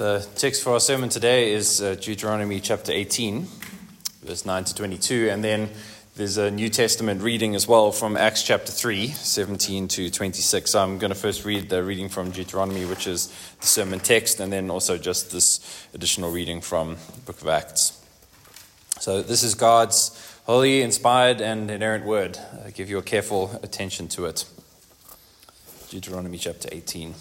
The text for our sermon today is uh, Deuteronomy chapter 18, verse 9 to 22, and then there's a New Testament reading as well from Acts chapter 3, 17 to 26. So I'm going to first read the reading from Deuteronomy, which is the sermon text, and then also just this additional reading from the book of Acts. So this is God's holy, inspired, and inerrant word. I give you a careful attention to it. Deuteronomy chapter 18.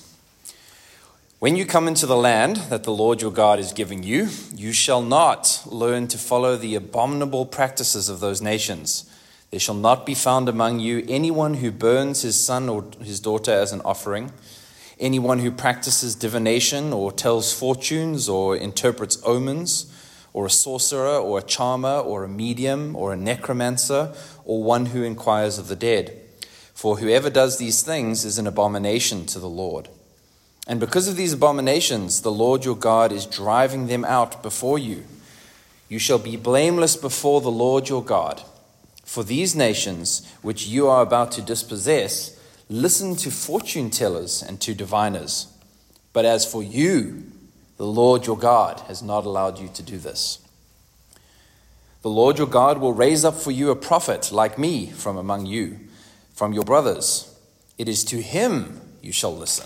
When you come into the land that the Lord your God is giving you, you shall not learn to follow the abominable practices of those nations. There shall not be found among you anyone who burns his son or his daughter as an offering, anyone who practices divination or tells fortunes or interprets omens, or a sorcerer or a charmer or a medium or a necromancer or one who inquires of the dead. For whoever does these things is an abomination to the Lord. And because of these abominations, the Lord your God is driving them out before you. You shall be blameless before the Lord your God. For these nations, which you are about to dispossess, listen to fortune tellers and to diviners. But as for you, the Lord your God has not allowed you to do this. The Lord your God will raise up for you a prophet like me from among you, from your brothers. It is to him you shall listen.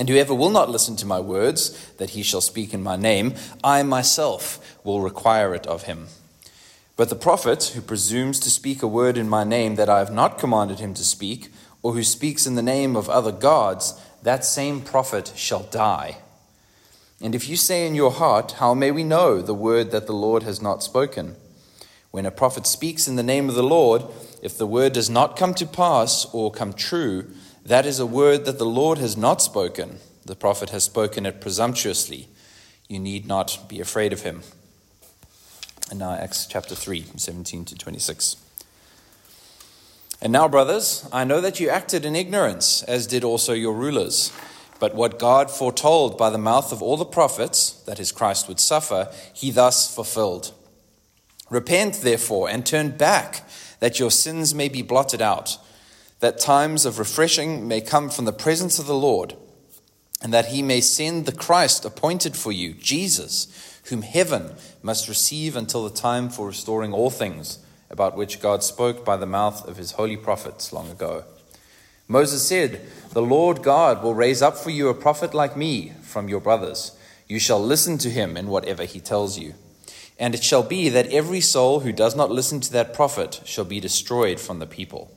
And whoever will not listen to my words, that he shall speak in my name, I myself will require it of him. But the prophet who presumes to speak a word in my name that I have not commanded him to speak, or who speaks in the name of other gods, that same prophet shall die. And if you say in your heart, How may we know the word that the Lord has not spoken? When a prophet speaks in the name of the Lord, if the word does not come to pass or come true, that is a word that the Lord has not spoken. The prophet has spoken it presumptuously. You need not be afraid of him. And now, Acts chapter 3, 17 to 26. And now, brothers, I know that you acted in ignorance, as did also your rulers. But what God foretold by the mouth of all the prophets, that his Christ would suffer, he thus fulfilled. Repent, therefore, and turn back, that your sins may be blotted out that times of refreshing may come from the presence of the Lord, and that he may send the Christ appointed for you, Jesus, whom heaven must receive until the time for restoring all things, about which God spoke by the mouth of his holy prophets long ago. Moses said, The Lord God will raise up for you a prophet like me from your brothers. You shall listen to him in whatever he tells you. And it shall be that every soul who does not listen to that prophet shall be destroyed from the people.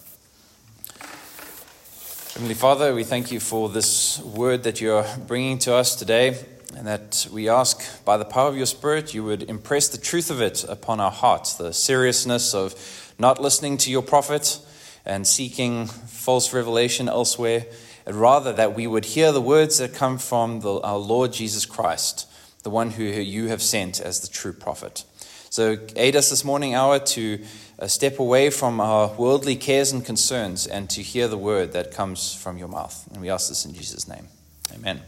Heavenly Father, we thank you for this word that you're bringing to us today, and that we ask by the power of your Spirit you would impress the truth of it upon our hearts, the seriousness of not listening to your prophet and seeking false revelation elsewhere, and rather that we would hear the words that come from the, our Lord Jesus Christ, the one who you have sent as the true prophet. So aid us this morning hour to step away from our worldly cares and concerns and to hear the word that comes from your mouth. And we ask this in Jesus' name. Amen.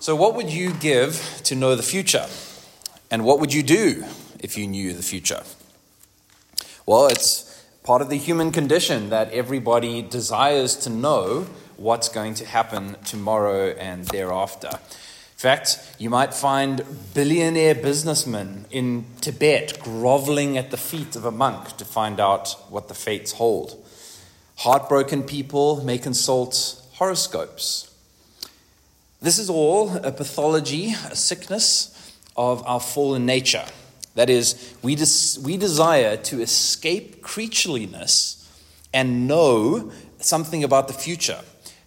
So, what would you give to know the future? And what would you do if you knew the future? Well, it's part of the human condition that everybody desires to know what's going to happen tomorrow and thereafter fact, you might find billionaire businessmen in Tibet groveling at the feet of a monk to find out what the fates hold. Heartbroken people may consult horoscopes. This is all a pathology, a sickness of our fallen nature. That is, we, des- we desire to escape creatureliness and know something about the future,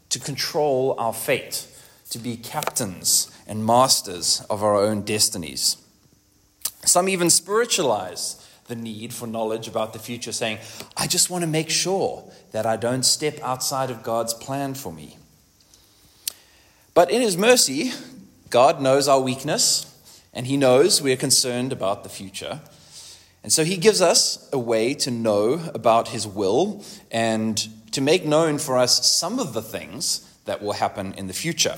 to control our fate, to be captains and masters of our own destinies. Some even spiritualize the need for knowledge about the future, saying, I just want to make sure that I don't step outside of God's plan for me. But in His mercy, God knows our weakness, and He knows we are concerned about the future. And so He gives us a way to know about His will and to make known for us some of the things that will happen in the future.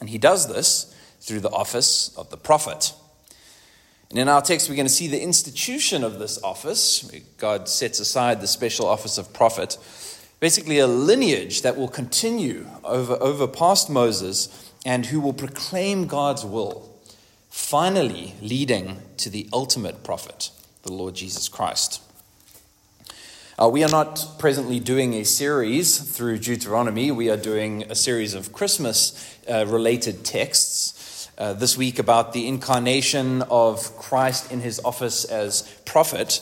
And He does this through the office of the prophet. And in our text, we're going to see the institution of this office. God sets aside the special office of prophet, basically a lineage that will continue over, over past Moses and who will proclaim God's will, finally leading to the ultimate prophet, the Lord Jesus Christ. Uh, we are not presently doing a series through Deuteronomy. We are doing a series of Christmas uh, related texts uh, this week about the incarnation of Christ in his office as prophet.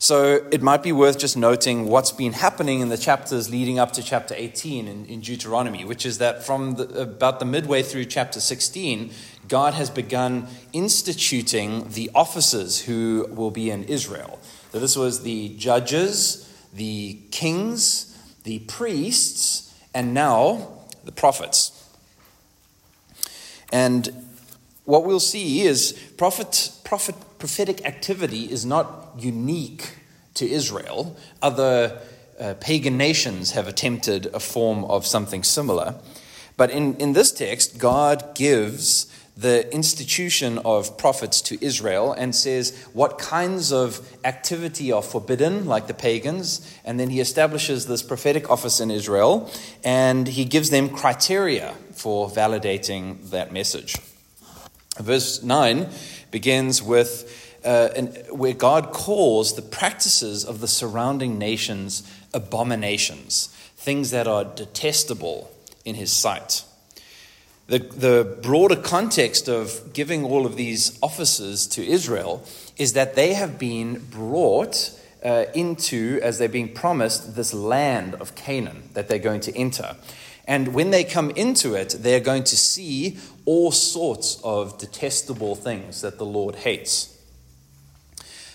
So it might be worth just noting what's been happening in the chapters leading up to chapter 18 in, in Deuteronomy, which is that from the, about the midway through chapter 16, God has begun instituting the officers who will be in Israel. So this was the judges, the kings, the priests, and now the prophets. And what we'll see is prophet, prophet, prophetic activity is not unique to Israel. Other uh, pagan nations have attempted a form of something similar. But in, in this text, God gives the institution of prophets to Israel and says what kinds of activity are forbidden, like the pagans, and then he establishes this prophetic office in Israel and he gives them criteria for validating that message. Verse 9 begins with uh, an, where God calls the practices of the surrounding nations abominations, things that are detestable in his sight. The, the broader context of giving all of these offices to Israel is that they have been brought uh, into, as they're being promised, this land of Canaan that they're going to enter. And when they come into it, they're going to see all sorts of detestable things that the Lord hates.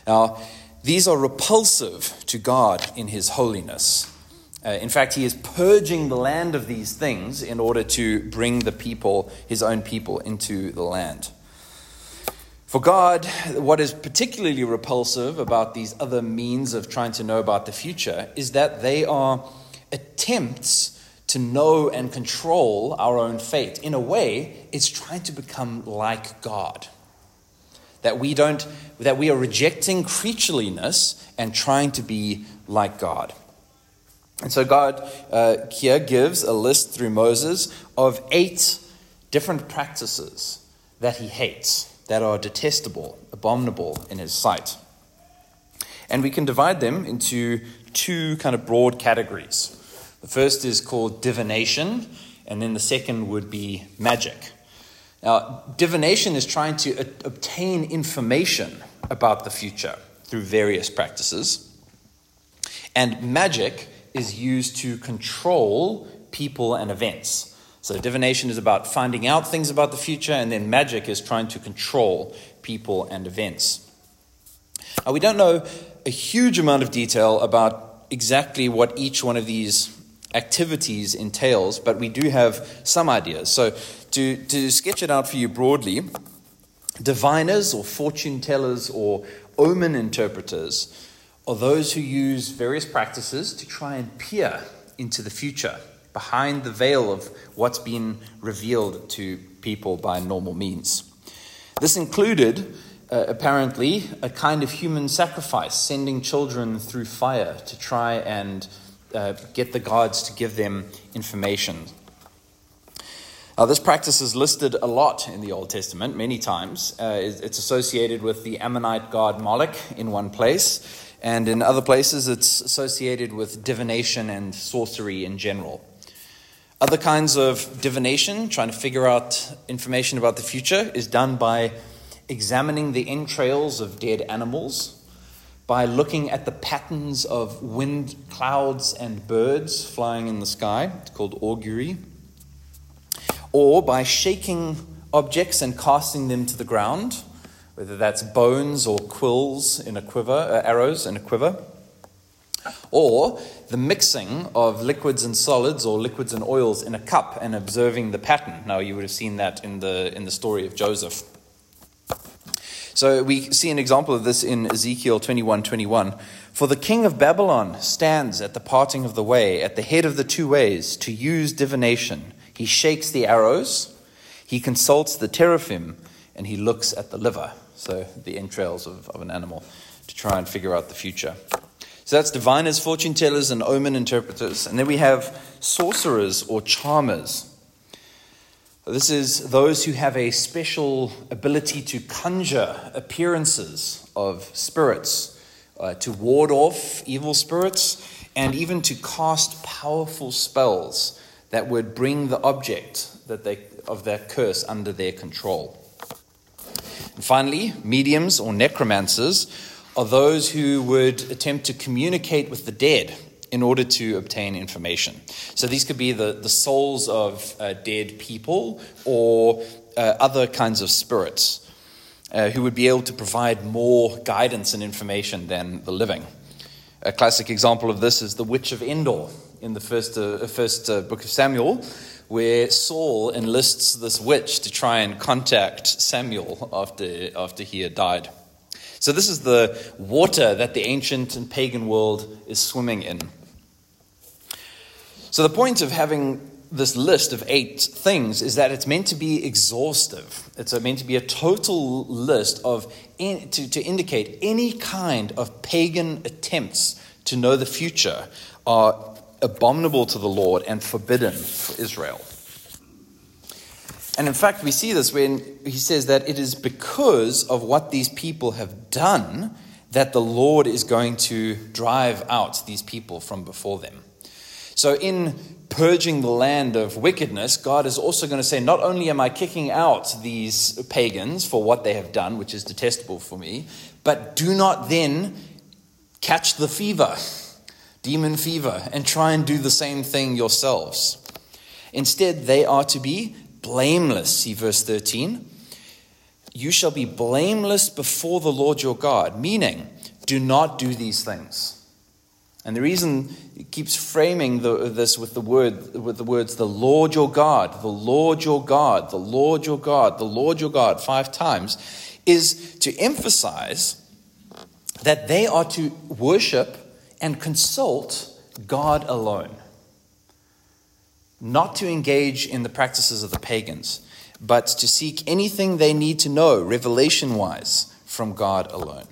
Now, these are repulsive to God in His holiness. Uh, in fact, He is purging the land of these things in order to bring the people, His own people, into the land. For God, what is particularly repulsive about these other means of trying to know about the future is that they are attempts to know and control our own fate. In a way, it's trying to become like God. That we don't that we are rejecting creatureliness and trying to be like God. And so God uh, here gives a list through Moses of eight different practices that he hates, that are detestable, abominable in his sight. And we can divide them into two kind of broad categories. The first is called divination, and then the second would be magic. Now, divination is trying to a- obtain information about the future through various practices, and magic is used to control people and events. So, divination is about finding out things about the future, and then magic is trying to control people and events. Now, we don't know a huge amount of detail about exactly what each one of these activities entails, but we do have some ideas. So, to, to sketch it out for you broadly, diviners or fortune tellers or omen interpreters are those who use various practices to try and peer into the future behind the veil of what's been revealed to people by normal means. This included, uh, apparently, a kind of human sacrifice, sending children through fire to try and uh, get the gods to give them information. Uh, this practice is listed a lot in the Old Testament, many times. Uh, it's associated with the Ammonite god Moloch in one place, and in other places, it's associated with divination and sorcery in general. Other kinds of divination, trying to figure out information about the future, is done by examining the entrails of dead animals, by looking at the patterns of wind, clouds, and birds flying in the sky. It's called augury. Or by shaking objects and casting them to the ground, whether that's bones or quills in a quiver, uh, arrows in a quiver. Or the mixing of liquids and solids or liquids and oils in a cup and observing the pattern. Now, you would have seen that in the, in the story of Joseph. So we see an example of this in Ezekiel 21 21. For the king of Babylon stands at the parting of the way, at the head of the two ways, to use divination. He shakes the arrows, he consults the teraphim, and he looks at the liver, so the entrails of, of an animal, to try and figure out the future. So that's diviners, fortune tellers, and omen interpreters. And then we have sorcerers or charmers. This is those who have a special ability to conjure appearances of spirits, uh, to ward off evil spirits, and even to cast powerful spells that would bring the object that they, of that curse under their control. And finally, mediums or necromancers are those who would attempt to communicate with the dead in order to obtain information. So these could be the, the souls of uh, dead people or uh, other kinds of spirits uh, who would be able to provide more guidance and information than the living. A classic example of this is the Witch of Endor in the first, uh, first uh, book of Samuel, where Saul enlists this witch to try and contact Samuel after, after he had died. So, this is the water that the ancient and pagan world is swimming in. So, the point of having this list of eight things is that it's meant to be exhaustive. It's meant to be a total list of in, to, to indicate any kind of pagan attempts to know the future are abominable to the Lord and forbidden for Israel. And in fact, we see this when he says that it is because of what these people have done that the Lord is going to drive out these people from before them. So, in purging the land of wickedness, God is also going to say, Not only am I kicking out these pagans for what they have done, which is detestable for me, but do not then catch the fever, demon fever, and try and do the same thing yourselves. Instead, they are to be blameless. See verse 13. You shall be blameless before the Lord your God, meaning, do not do these things. And the reason it keeps framing the, this with the word with the words the Lord your God, the Lord your God, the Lord your God, the Lord your God five times is to emphasize that they are to worship and consult God alone. Not to engage in the practices of the pagans, but to seek anything they need to know, revelation wise, from God alone.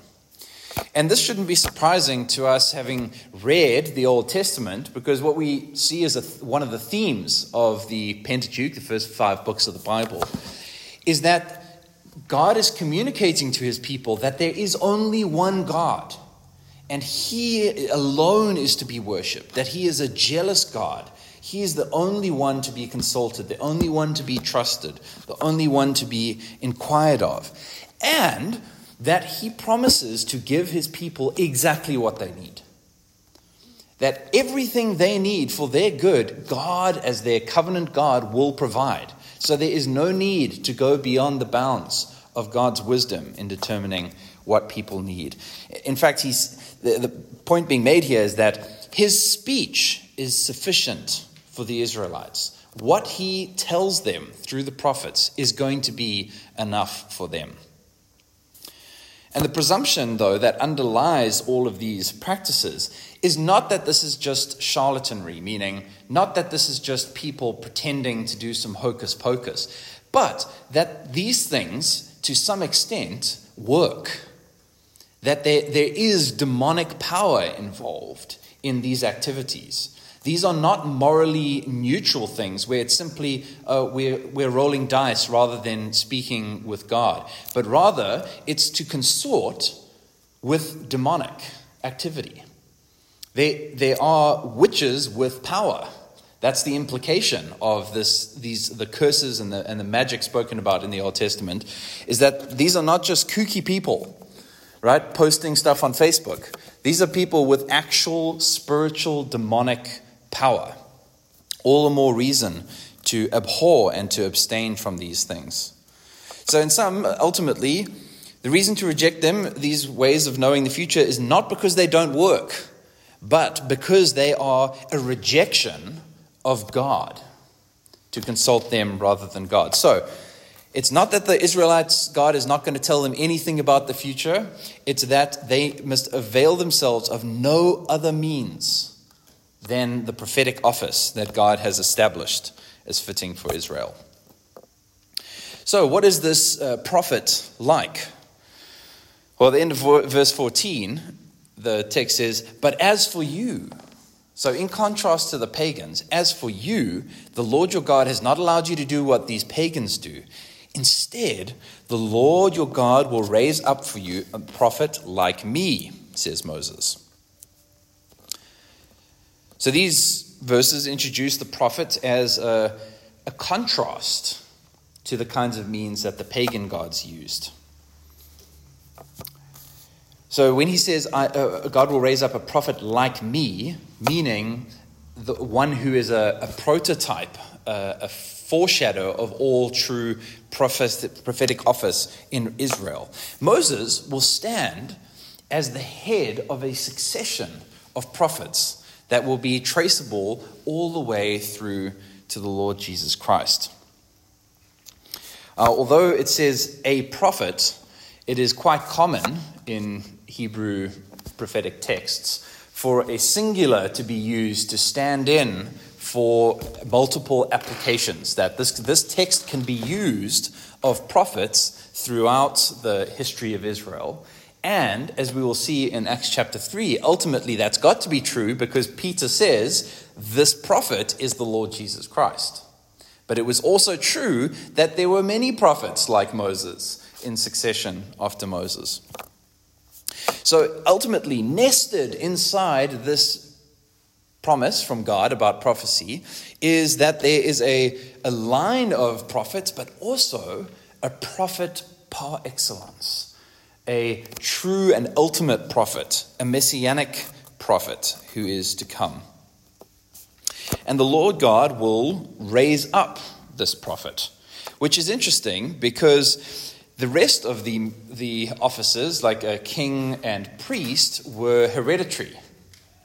And this shouldn't be surprising to us having read the Old Testament, because what we see as a, one of the themes of the Pentateuch, the first five books of the Bible, is that God is communicating to his people that there is only one God, and he alone is to be worshipped, that he is a jealous God. He is the only one to be consulted, the only one to be trusted, the only one to be inquired of. And that he promises to give his people exactly what they need. That everything they need for their good, God, as their covenant God, will provide. So there is no need to go beyond the bounds of God's wisdom in determining what people need. In fact, he's, the, the point being made here is that his speech is sufficient for the Israelites. What he tells them through the prophets is going to be enough for them. And the presumption, though, that underlies all of these practices is not that this is just charlatanry, meaning not that this is just people pretending to do some hocus pocus, but that these things, to some extent, work. That there, there is demonic power involved in these activities. These are not morally neutral things where it's simply uh, we're, we're rolling dice rather than speaking with God, but rather it's to consort with demonic activity. They, there are witches with power That's the implication of this, these, the curses and the, and the magic spoken about in the Old Testament, is that these are not just kooky people, right, posting stuff on Facebook. These are people with actual spiritual demonic power. All the more reason to abhor and to abstain from these things. So, in sum, ultimately, the reason to reject them, these ways of knowing the future, is not because they don't work, but because they are a rejection of God, to consult them rather than God. So, it's not that the Israelites, God is not going to tell them anything about the future. It's that they must avail themselves of no other means than the prophetic office that God has established as fitting for Israel. So, what is this uh, prophet like? Well, at the end of verse 14, the text says, But as for you, so in contrast to the pagans, as for you, the Lord your God has not allowed you to do what these pagans do. Instead, the Lord your God will raise up for you a prophet like me, says Moses. So these verses introduce the prophet as a, a contrast to the kinds of means that the pagan gods used. So when he says, uh, God will raise up a prophet like me, meaning the one who is a, a prototype, uh, a foreshadow of all true prophetic office in Israel. Moses will stand as the head of a succession of prophets that will be traceable all the way through to the Lord Jesus Christ. Uh, although it says a prophet, it is quite common in Hebrew prophetic texts for a singular to be used to stand in for multiple applications, that this, this text can be used of prophets throughout the history of Israel. And as we will see in Acts chapter 3, ultimately that's got to be true because Peter says this prophet is the Lord Jesus Christ. But it was also true that there were many prophets like Moses in succession after Moses. So ultimately, nested inside this promise from God about prophecy is that there is a, a line of prophets, but also a prophet par excellence, a true and ultimate prophet, a messianic prophet who is to come. And the Lord God will raise up this prophet, which is interesting because the rest of the, the offices, like a king and priest, were hereditary.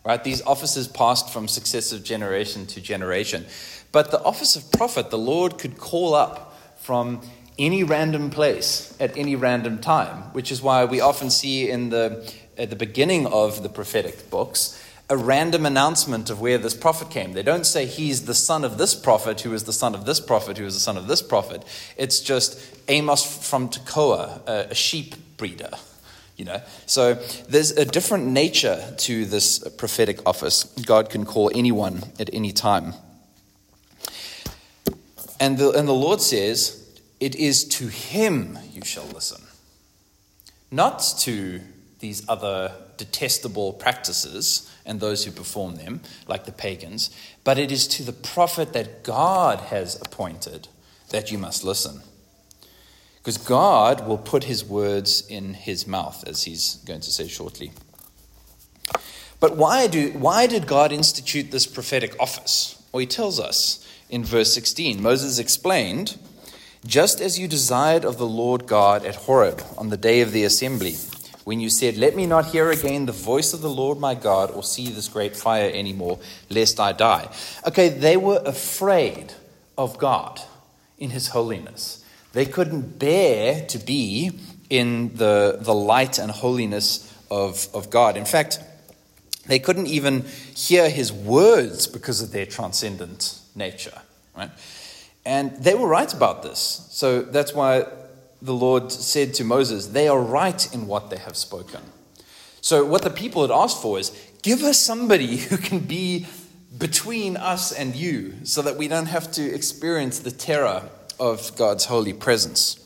Right? These offices passed from successive generation to generation. But the office of prophet, the Lord could call up from any random place at any random time, which is why we often see in the, at the beginning of the prophetic books a random announcement of where this prophet came. They don't say he's the son of this prophet, who is the son of this prophet, who is the son of this prophet. It's just Amos from Tekoa, a, a sheep breeder. You know, so there's a different nature to this prophetic office. God can call anyone at any time. And the, and the Lord says, It is to him you shall listen, not to these other detestable practices and those who perform them, like the pagans, but it is to the prophet that God has appointed that you must listen. Because God will put his words in his mouth, as he's going to say shortly. But why, do, why did God institute this prophetic office? Well, he tells us in verse 16 Moses explained, Just as you desired of the Lord God at Horeb on the day of the assembly, when you said, Let me not hear again the voice of the Lord my God or see this great fire anymore, lest I die. Okay, they were afraid of God in his holiness. They couldn't bear to be in the, the light and holiness of, of God. In fact, they couldn't even hear his words because of their transcendent nature. Right? And they were right about this. So that's why the Lord said to Moses, They are right in what they have spoken. So, what the people had asked for is give us somebody who can be between us and you so that we don't have to experience the terror of God's holy presence.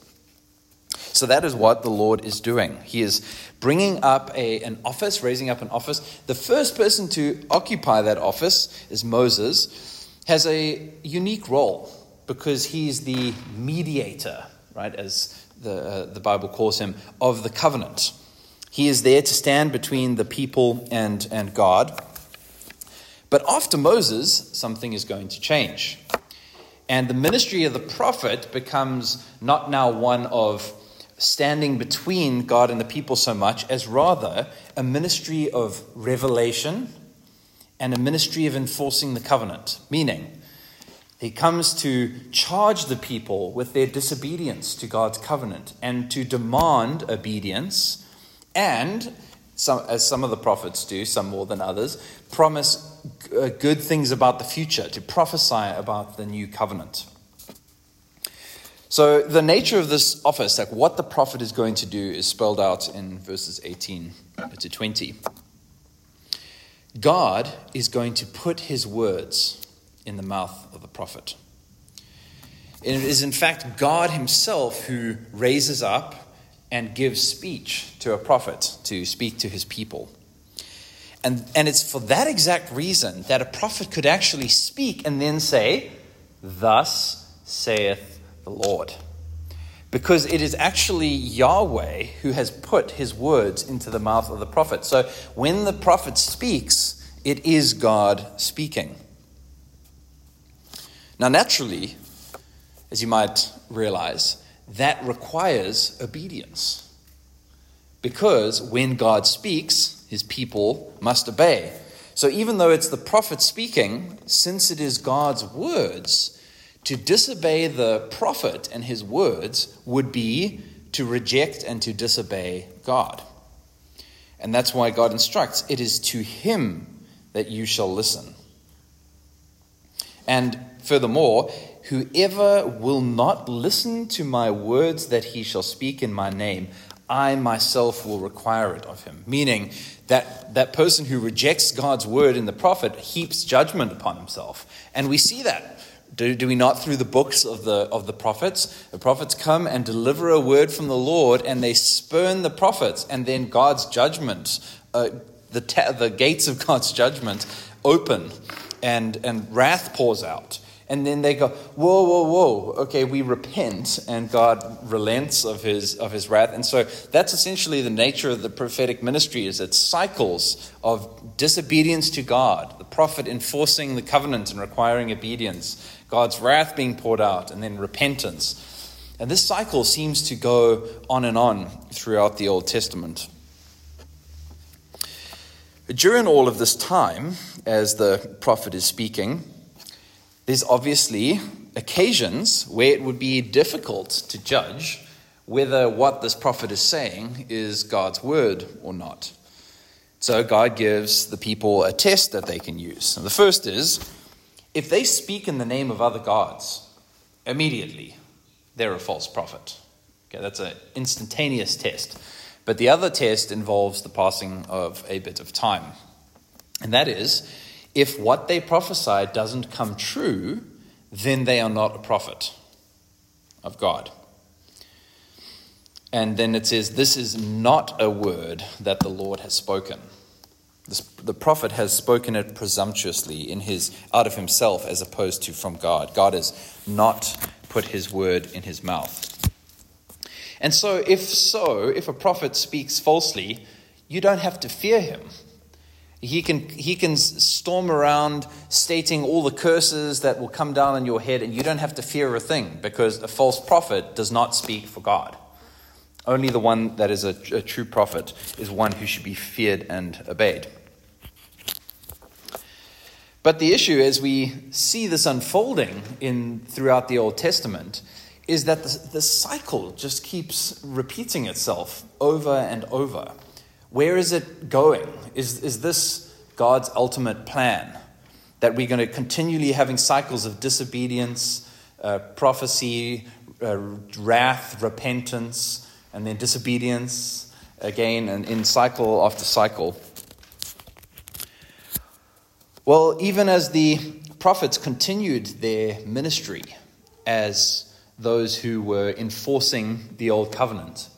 So that is what the Lord is doing. He is bringing up a, an office, raising up an office. The first person to occupy that office is Moses, has a unique role because he's the mediator, right, as the, uh, the Bible calls him, of the covenant. He is there to stand between the people and, and God. But after Moses, something is going to change. And the ministry of the prophet becomes not now one of standing between God and the people so much, as rather a ministry of revelation and a ministry of enforcing the covenant. Meaning, he comes to charge the people with their disobedience to God's covenant and to demand obedience, and, some, as some of the prophets do, some more than others, promise uh, good things about the future, to prophesy about the new covenant. So, the nature of this office, like what the prophet is going to do, is spelled out in verses 18 to 20. God is going to put his words in the mouth of the prophet. It is, in fact, God himself who raises up and gives speech to a prophet to speak to his people. And, and it's for that exact reason that a prophet could actually speak and then say, Thus saith the Lord. Because it is actually Yahweh who has put his words into the mouth of the prophet. So when the prophet speaks, it is God speaking. Now, naturally, as you might realize, that requires obedience. Because when God speaks, his people must obey. So, even though it's the prophet speaking, since it is God's words, to disobey the prophet and his words would be to reject and to disobey God. And that's why God instructs it is to him that you shall listen. And furthermore, whoever will not listen to my words that he shall speak in my name, I myself will require it of him. Meaning that that person who rejects God's word in the prophet heaps judgment upon himself. And we see that do, do we not through the books of the, of the prophets? The prophets come and deliver a word from the Lord, and they spurn the prophets, and then God's judgment, uh, the, ta- the gates of God's judgment open, and, and wrath pours out. And then they go, whoa, whoa, whoa. Okay, we repent, and God relents of his of his wrath. And so that's essentially the nature of the prophetic ministry: is it cycles of disobedience to God, the prophet enforcing the covenant and requiring obedience, God's wrath being poured out, and then repentance. And this cycle seems to go on and on throughout the Old Testament. During all of this time, as the prophet is speaking, there's obviously occasions where it would be difficult to judge whether what this prophet is saying is God's word or not. So God gives the people a test that they can use. And the first is if they speak in the name of other gods, immediately they're a false prophet. Okay, that's an instantaneous test. But the other test involves the passing of a bit of time. And that is, if what they prophesy doesn't come true, then they are not a prophet of God. And then it says, This is not a word that the Lord has spoken. The prophet has spoken it presumptuously in his out of himself as opposed to from God. God has not put his word in his mouth. And so, if so, if a prophet speaks falsely, you don't have to fear him. He can, he can storm around stating all the curses that will come down on your head, and you don't have to fear a thing because a false prophet does not speak for God. Only the one that is a, a true prophet is one who should be feared and obeyed. But the issue, as we see this unfolding in, throughout the Old Testament, is that the, the cycle just keeps repeating itself over and over. Where is it going? Is, is this God's ultimate plan? That we're going to continually having cycles of disobedience, uh, prophecy, uh, wrath, repentance, and then disobedience again, and in cycle after cycle. Well, even as the prophets continued their ministry as those who were enforcing the old covenant,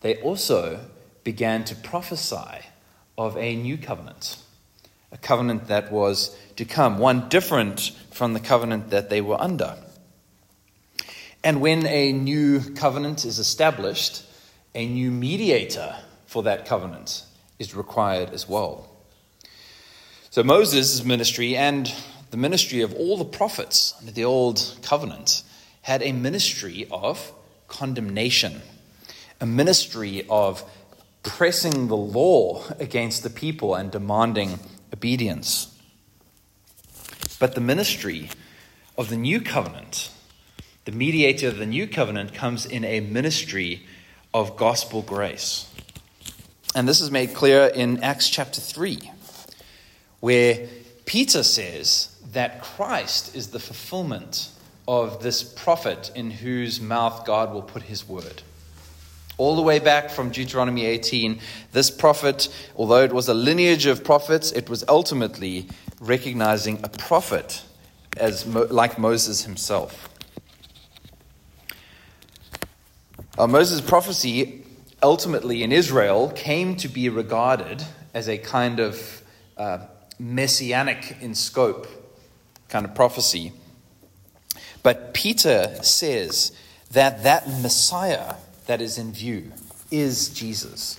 they also began to prophesy of a new covenant, a covenant that was to come, one different from the covenant that they were under. And when a new covenant is established, a new mediator for that covenant is required as well. So Moses' ministry and the ministry of all the prophets under the old covenant had a ministry of condemnation, a ministry of pressing the law against the people and demanding obedience. But the ministry of the new covenant, the mediator of the new covenant, comes in a ministry of gospel grace. And this is made clear in Acts chapter 3, where Peter says that Christ is the fulfillment of this prophet in whose mouth God will put his word. All the way back from Deuteronomy 18, this prophet, although it was a lineage of prophets, it was ultimately recognizing a prophet as like Moses himself. Uh, Moses' prophecy ultimately in Israel came to be regarded as a kind of uh, messianic in scope kind of prophecy. But Peter says that that Messiah that is in view is Jesus.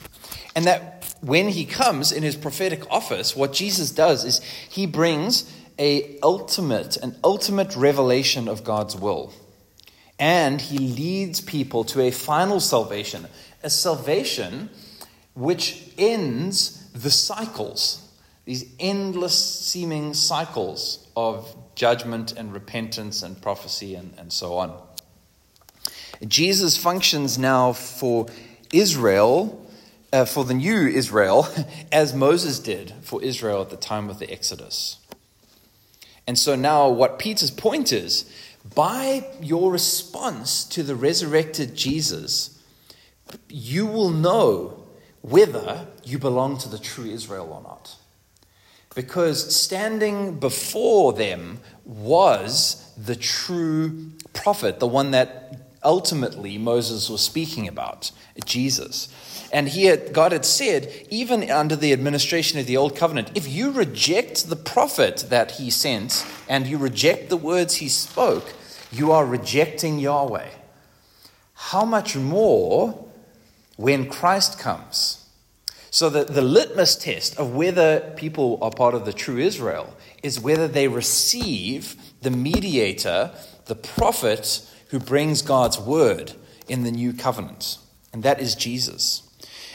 And that when he comes in his prophetic office, what Jesus does is he brings a ultimate, an ultimate revelation of God's will. And he leads people to a final salvation, a salvation which ends the cycles, these endless seeming cycles of judgment and repentance and prophecy and, and so on. Jesus functions now for Israel, uh, for the new Israel, as Moses did for Israel at the time of the Exodus. And so now, what Peter's point is by your response to the resurrected Jesus, you will know whether you belong to the true Israel or not. Because standing before them was the true prophet, the one that ultimately Moses was speaking about, Jesus. And here, God had said, even under the administration of the Old Covenant, if you reject the prophet that he sent and you reject the words he spoke, you are rejecting Yahweh. How much more when Christ comes? So, the, the litmus test of whether people are part of the true Israel is whether they receive the mediator, the prophet who brings God's word in the new covenant, and that is Jesus.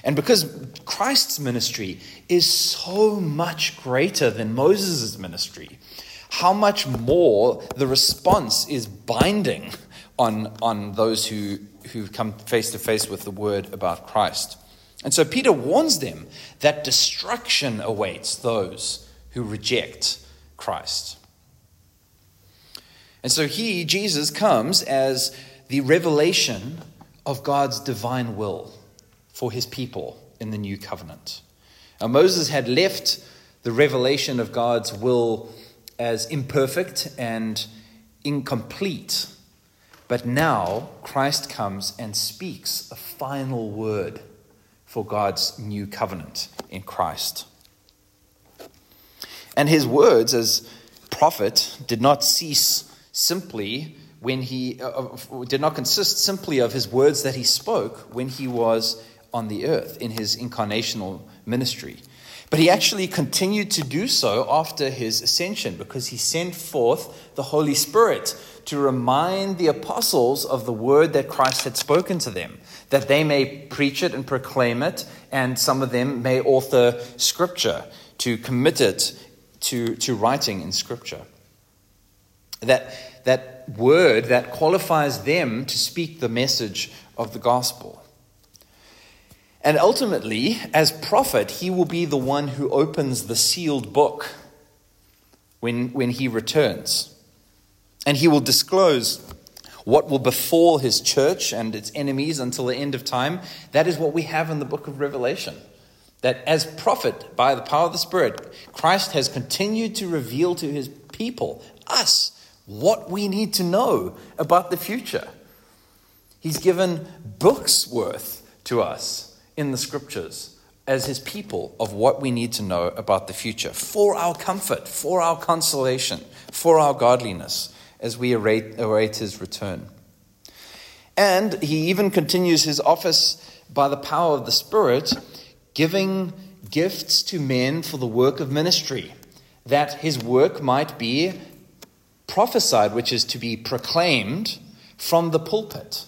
And because Christ's ministry is so much greater than Moses' ministry, how much more the response is binding on, on those who, who come face to face with the word about Christ. And so Peter warns them that destruction awaits those who reject Christ. And so he, Jesus, comes as the revelation of God's divine will for his people in the new covenant. Now, Moses had left the revelation of God's will as imperfect and incomplete. But now Christ comes and speaks a final word for God's new covenant in Christ. And his words as prophet did not cease simply when he uh, did not consist simply of his words that he spoke when he was on the earth in his incarnational ministry. But he actually continued to do so after his ascension because he sent forth the Holy Spirit to remind the apostles of the word that Christ had spoken to them, that they may preach it and proclaim it, and some of them may author scripture to commit it to, to writing in scripture that, that word that qualifies them to speak the message of the gospel. And ultimately, as prophet, he will be the one who opens the sealed book when, when he returns. And he will disclose what will befall his church and its enemies until the end of time. That is what we have in the book of Revelation. That as prophet, by the power of the Spirit, Christ has continued to reveal to his people, us, what we need to know about the future. He's given books worth to us in the scriptures as his people of what we need to know about the future for our comfort, for our consolation, for our godliness as we await, await his return. And he even continues his office by the power of the Spirit, giving gifts to men for the work of ministry, that his work might be prophesied, which is to be proclaimed from the pulpit.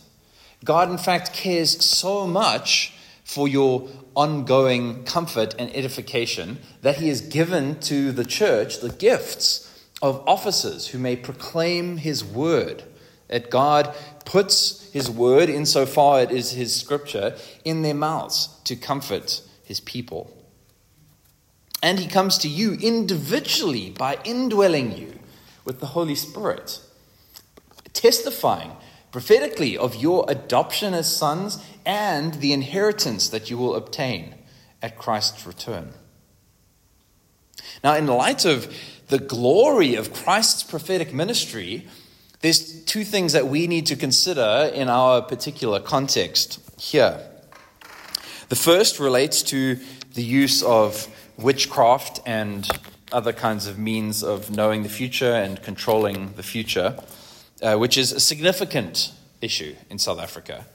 God, in fact, cares so much for your ongoing comfort and edification that he has given to the church the gifts of officers who may proclaim his word. That God puts his word, insofar it is his scripture, in their mouths to comfort his people. And he comes to you individually by indwelling you with the Holy Spirit, testifying prophetically of your adoption as sons and the inheritance that you will obtain at Christ's return. Now, in light of the glory of Christ's prophetic ministry, there's two things that we need to consider in our particular context here. The first relates to the use of witchcraft and other kinds of means of knowing the future and controlling the future uh, which is a significant issue in South Africa.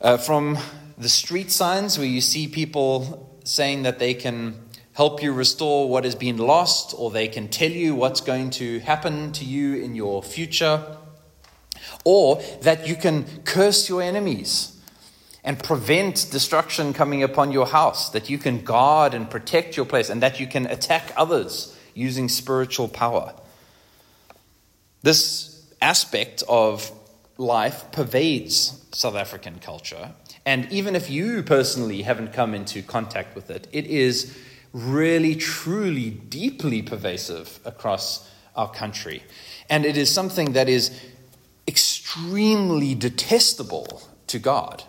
Uh, from the street signs, where you see people saying that they can help you restore what has been lost, or they can tell you what's going to happen to you in your future, or that you can curse your enemies and prevent destruction coming upon your house, that you can guard and protect your place, and that you can attack others using spiritual power. This aspect of life pervades South African culture. And even if you personally haven't come into contact with it, it is really, truly, deeply pervasive across our country. And it is something that is extremely detestable to God.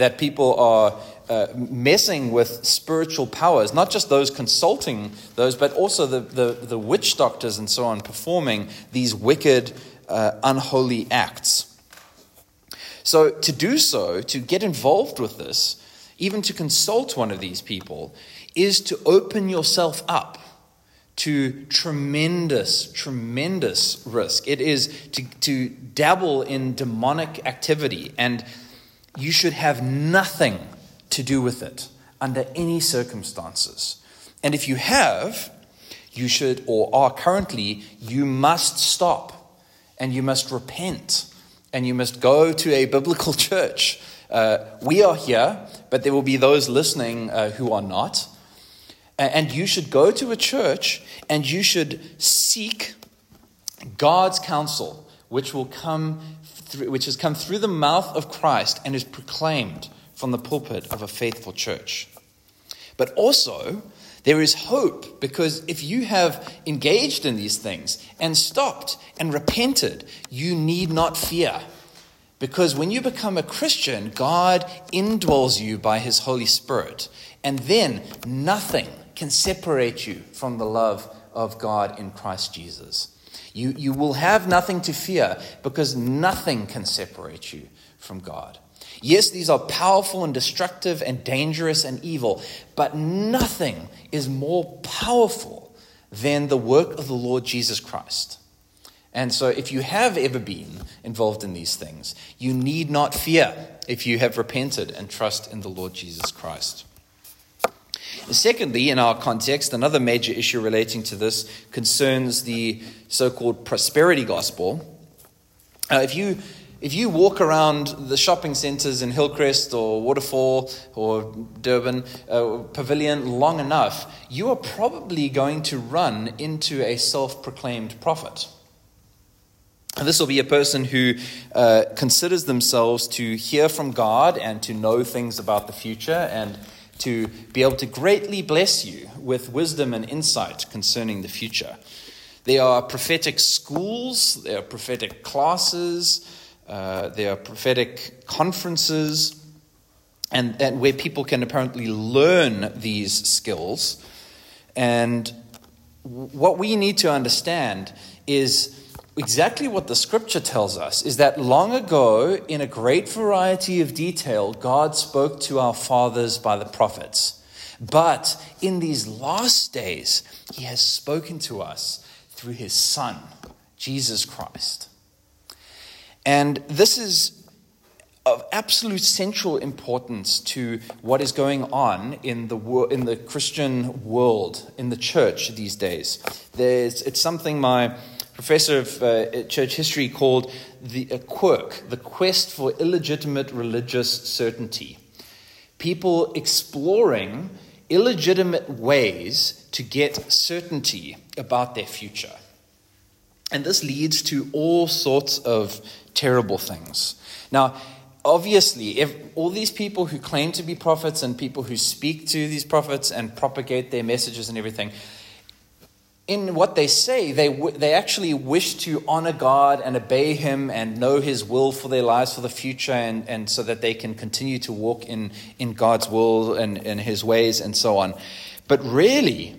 That people are uh, messing with spiritual powers, not just those consulting those, but also the, the, the witch doctors and so on performing these wicked, uh, unholy acts. So, to do so, to get involved with this, even to consult one of these people, is to open yourself up to tremendous, tremendous risk. It is to, to dabble in demonic activity, and you should have nothing to do with it under any circumstances. And if you have, you should, or are currently, you must stop and you must repent and you must go to a biblical church. Uh, we are here, but there will be those listening uh, who are not. And you should go to a church and you should seek God's counsel, which will come which has come through the mouth of Christ and is proclaimed from the pulpit of a faithful church. But also, there is hope because if you have engaged in these things and stopped and repented, you need not fear. Because when you become a Christian, God indwells you by his Holy Spirit. And then nothing can separate you from the love of God in Christ Jesus. You, you will have nothing to fear because nothing can separate you from God. Yes, these are powerful and destructive and dangerous and evil, but nothing is more powerful than the work of the Lord Jesus Christ. And so, if you have ever been involved in these things, you need not fear if you have repented and trust in the Lord Jesus Christ. Secondly, in our context, another major issue relating to this concerns the so called prosperity gospel. Uh, if you if you walk around the shopping centres in Hillcrest or Waterfall or Durban uh, Pavilion long enough, you are probably going to run into a self proclaimed prophet. This will be a person who uh, considers themselves to hear from God and to know things about the future and to be able to greatly bless you with wisdom and insight concerning the future. There are prophetic schools, there are prophetic classes. Uh, there are prophetic conferences, and, and where people can apparently learn these skills. And what we need to understand is exactly what the scripture tells us is that long ago, in a great variety of detail, God spoke to our fathers by the prophets. But in these last days, he has spoken to us through his Son, Jesus Christ. And this is of absolute central importance to what is going on in the, in the Christian world, in the church these days. There's, it's something my professor of uh, church history called the a quirk, the quest for illegitimate religious certainty. People exploring illegitimate ways to get certainty about their future. And this leads to all sorts of terrible things. Now, obviously, if all these people who claim to be prophets and people who speak to these prophets and propagate their messages and everything, in what they say, they, they actually wish to honor God and obey Him and know His will for their lives for the future, and, and so that they can continue to walk in, in God's will and, and His ways and so on. But really,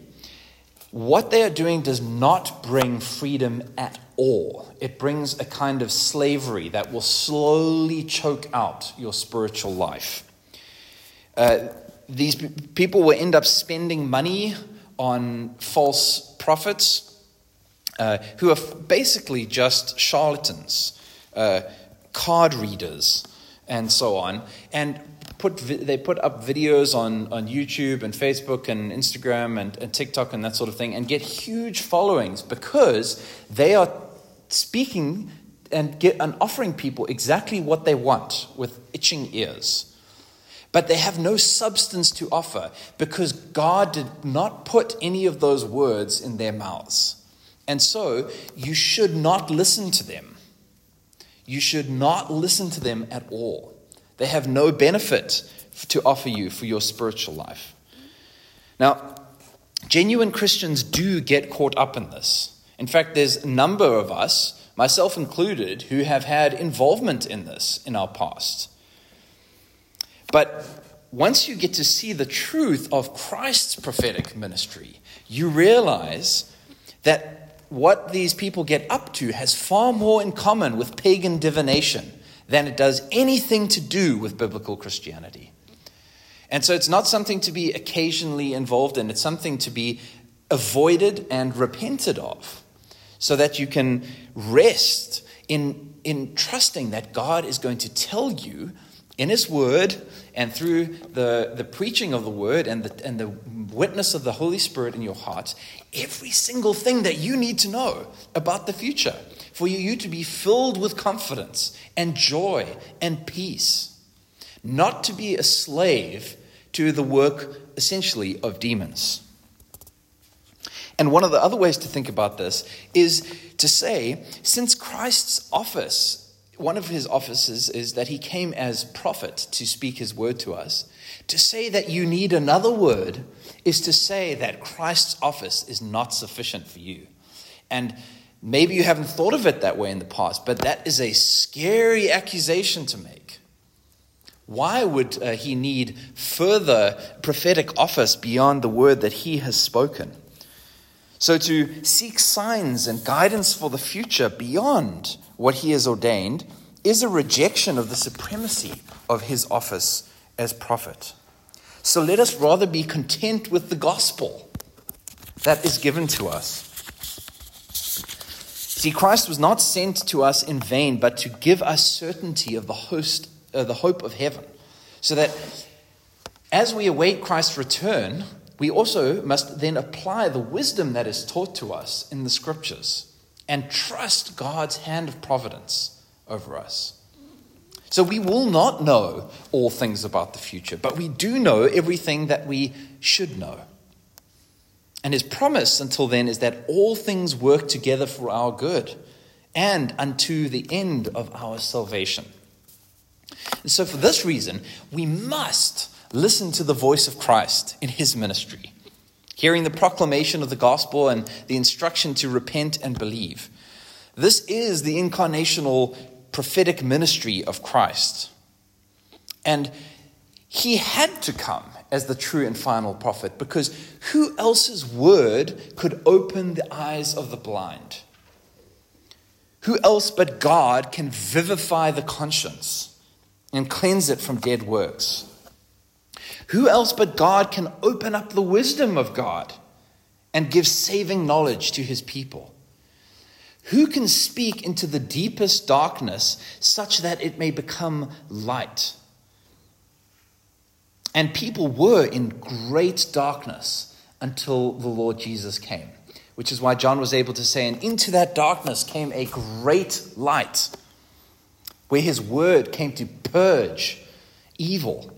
what they are doing does not bring freedom at all. It brings a kind of slavery that will slowly choke out your spiritual life. Uh, these people will end up spending money on false prophets uh, who are basically just charlatans, uh, card readers, and so on. And put they put up videos on, on YouTube and Facebook and Instagram and, and TikTok and that sort of thing and get huge followings because they are speaking and, get, and offering people exactly what they want with itching ears. But they have no substance to offer because God did not put any of those words in their mouths. And so you should not listen to them. You should not listen to them at all. They have no benefit to offer you for your spiritual life. Now, genuine Christians do get caught up in this. In fact, there's a number of us, myself included, who have had involvement in this in our past. But once you get to see the truth of Christ's prophetic ministry, you realize that what these people get up to has far more in common with pagan divination than it does anything to do with biblical Christianity. And so it's not something to be occasionally involved in, it's something to be avoided and repented of so that you can rest in, in trusting that God is going to tell you in His Word and through the, the preaching of the Word and the, and the witness of the Holy Spirit in your heart, every single thing that you need to know about the future for you to be filled with confidence and joy and peace, not to be a slave to the work, essentially, of demons. And one of the other ways to think about this is to say, since Christ's office one of his offices is that he came as prophet to speak his word to us. To say that you need another word is to say that Christ's office is not sufficient for you. And maybe you haven't thought of it that way in the past, but that is a scary accusation to make. Why would uh, he need further prophetic office beyond the word that he has spoken? So, to seek signs and guidance for the future beyond what he has ordained is a rejection of the supremacy of his office as prophet. So, let us rather be content with the gospel that is given to us. See, Christ was not sent to us in vain, but to give us certainty of the, host, uh, the hope of heaven, so that as we await Christ's return, we also must then apply the wisdom that is taught to us in the scriptures and trust God's hand of providence over us. So we will not know all things about the future, but we do know everything that we should know. And his promise until then is that all things work together for our good and unto the end of our salvation. And so, for this reason, we must listen to the voice of Christ in his ministry, hearing the proclamation of the gospel and the instruction to repent and believe. This is the incarnational prophetic ministry of Christ. And he had to come as the true and final prophet because who else's word could open the eyes of the blind? Who else but God can vivify the conscience and cleanse it from dead works? Who else but God can open up the wisdom of God and give saving knowledge to his people? Who can speak into the deepest darkness such that it may become light? And people were in great darkness until the Lord Jesus came, which is why John was able to say, And into that darkness came a great light, where his word came to purge evil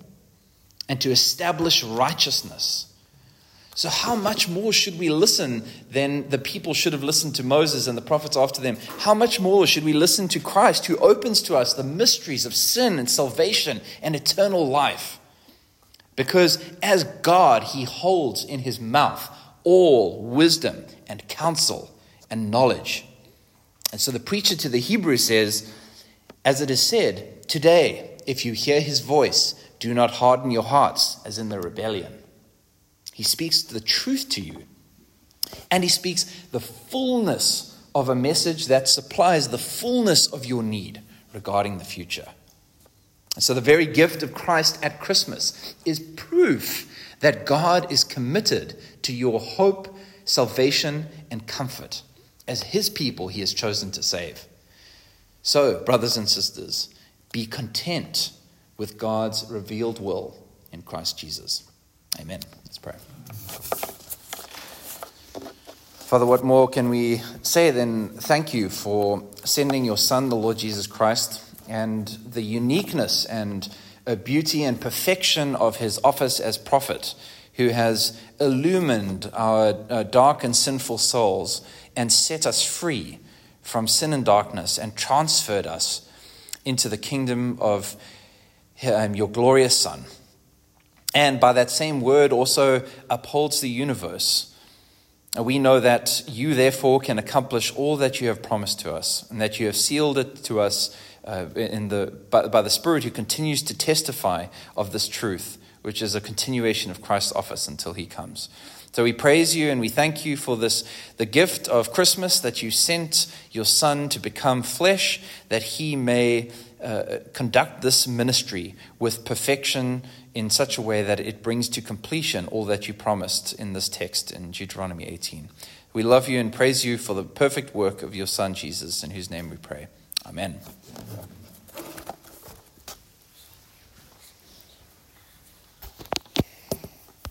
and to establish righteousness. So, how much more should we listen than the people should have listened to Moses and the prophets after them? How much more should we listen to Christ, who opens to us the mysteries of sin and salvation and eternal life? Because as God, he holds in his mouth all wisdom and counsel and knowledge. And so the preacher to the Hebrew says, As it is said, today, if you hear his voice, do not harden your hearts as in the rebellion. He speaks the truth to you. And he speaks the fullness of a message that supplies the fullness of your need regarding the future. So, the very gift of Christ at Christmas is proof that God is committed to your hope, salvation, and comfort. As His people, He has chosen to save. So, brothers and sisters, be content with God's revealed will in Christ Jesus. Amen. Let's pray. Father, what more can we say than thank you for sending your Son, the Lord Jesus Christ? and the uniqueness and uh, beauty and perfection of his office as prophet, who has illumined our uh, dark and sinful souls and set us free from sin and darkness and transferred us into the kingdom of um, your glorious Son. And by that same word, also upholds the universe. We know that you, therefore, can accomplish all that you have promised to us, and that you have sealed it to us uh, in the, by, by the Spirit who continues to testify of this truth, which is a continuation of Christ's office until he comes. So we praise you and we thank you for this, the gift of Christmas that you sent your Son to become flesh, that he may uh, conduct this ministry with perfection in such a way that it brings to completion all that you promised in this text in Deuteronomy 18. We love you and praise you for the perfect work of your Son, Jesus, in whose name we pray. Amen.